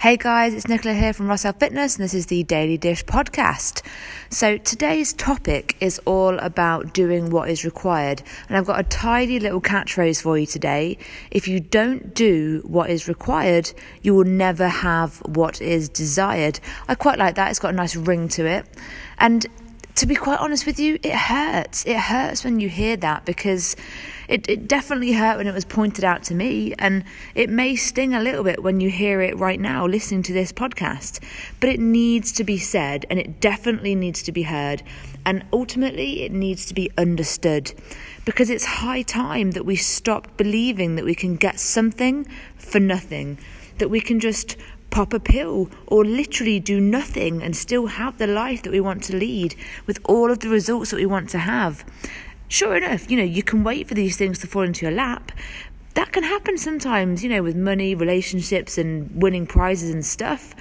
Hey guys, it's Nicola here from Russell Fitness, and this is the Daily Dish podcast. So, today's topic is all about doing what is required, and I've got a tidy little catchphrase for you today. If you don't do what is required, you will never have what is desired. I quite like that, it's got a nice ring to it. And to be quite honest with you, it hurts. It hurts when you hear that because it, it definitely hurt when it was pointed out to me, and it may sting a little bit when you hear it right now listening to this podcast. But it needs to be said, and it definitely needs to be heard, and ultimately, it needs to be understood because it's high time that we stop believing that we can get something for nothing, that we can just pop a pill or literally do nothing and still have the life that we want to lead with all of the results that we want to have. Sure enough, you know, you can wait for these things to fall into your lap. That can happen sometimes, you know, with money, relationships, and winning prizes and stuff.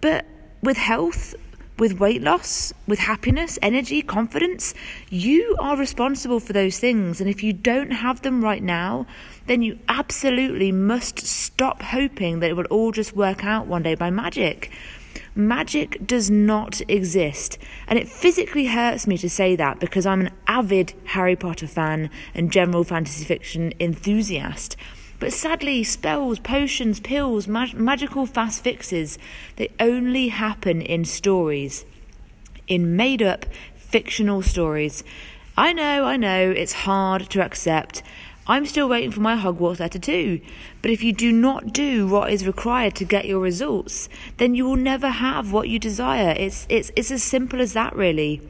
But with health, with weight loss, with happiness, energy, confidence, you are responsible for those things. And if you don't have them right now, then you absolutely must stop hoping that it will all just work out one day by magic. Magic does not exist. And it physically hurts me to say that because I'm an avid Harry Potter fan and general fantasy fiction enthusiast. But sadly, spells, potions, pills, mag- magical fast fixes, they only happen in stories, in made up fictional stories. I know, I know, it's hard to accept. I'm still waiting for my Hogwarts letter too. But if you do not do what is required to get your results, then you will never have what you desire. It's, it's, it's as simple as that, really.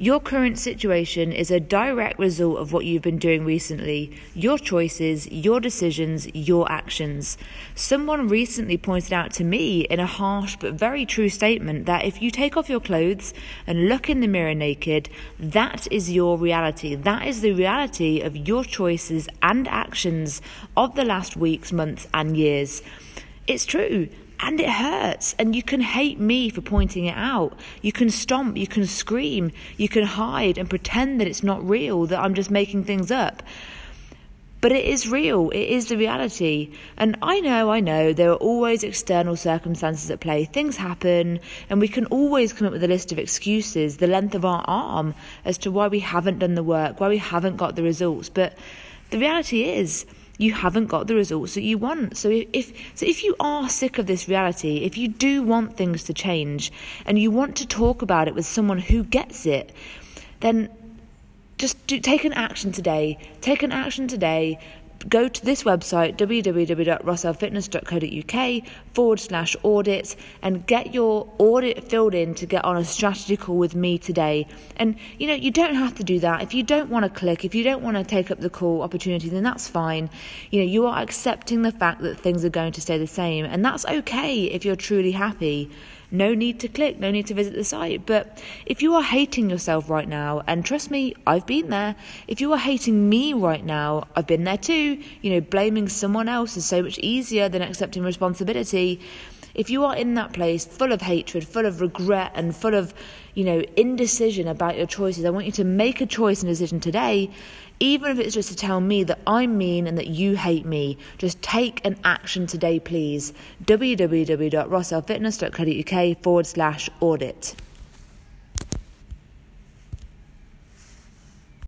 Your current situation is a direct result of what you've been doing recently, your choices, your decisions, your actions. Someone recently pointed out to me in a harsh but very true statement that if you take off your clothes and look in the mirror naked, that is your reality. That is the reality of your choices and actions of the last weeks, months, and years. It's true and it hurts. And you can hate me for pointing it out. You can stomp you can scream you can hide and pretend that it's not real that i'm just making things up. But it is real. It is the reality. And i know i know there are always external circumstances at play. Things happen and we can always come up with a list of excuses the length of our arm as to why we haven't done the work why we haven't got the results. But the reality is you haven't got the results that you want. So if so if you are sick of this reality, if you do want things to change and you want to talk about it with someone who gets it, then just do, take an action today. Take an action today go to this website, www.russellfitness.co.uk forward slash audit, and get your audit filled in to get on a strategy call with me today. And you know, you don't have to do that. If you don't want to click, if you don't want to take up the call opportunity, then that's fine. You know, you are accepting the fact that things are going to stay the same, and that's okay if you're truly happy no need to click, no need to visit the site. But if you are hating yourself right now, and trust me, I've been there, if you are hating me right now, I've been there too. You know, blaming someone else is so much easier than accepting responsibility. If you are in that place full of hatred, full of regret, and full of, you know, indecision about your choices, I want you to make a choice and decision today, even if it's just to tell me that I'm mean and that you hate me. Just take an action today, please. www.russellfitness.co.uk forward slash audit.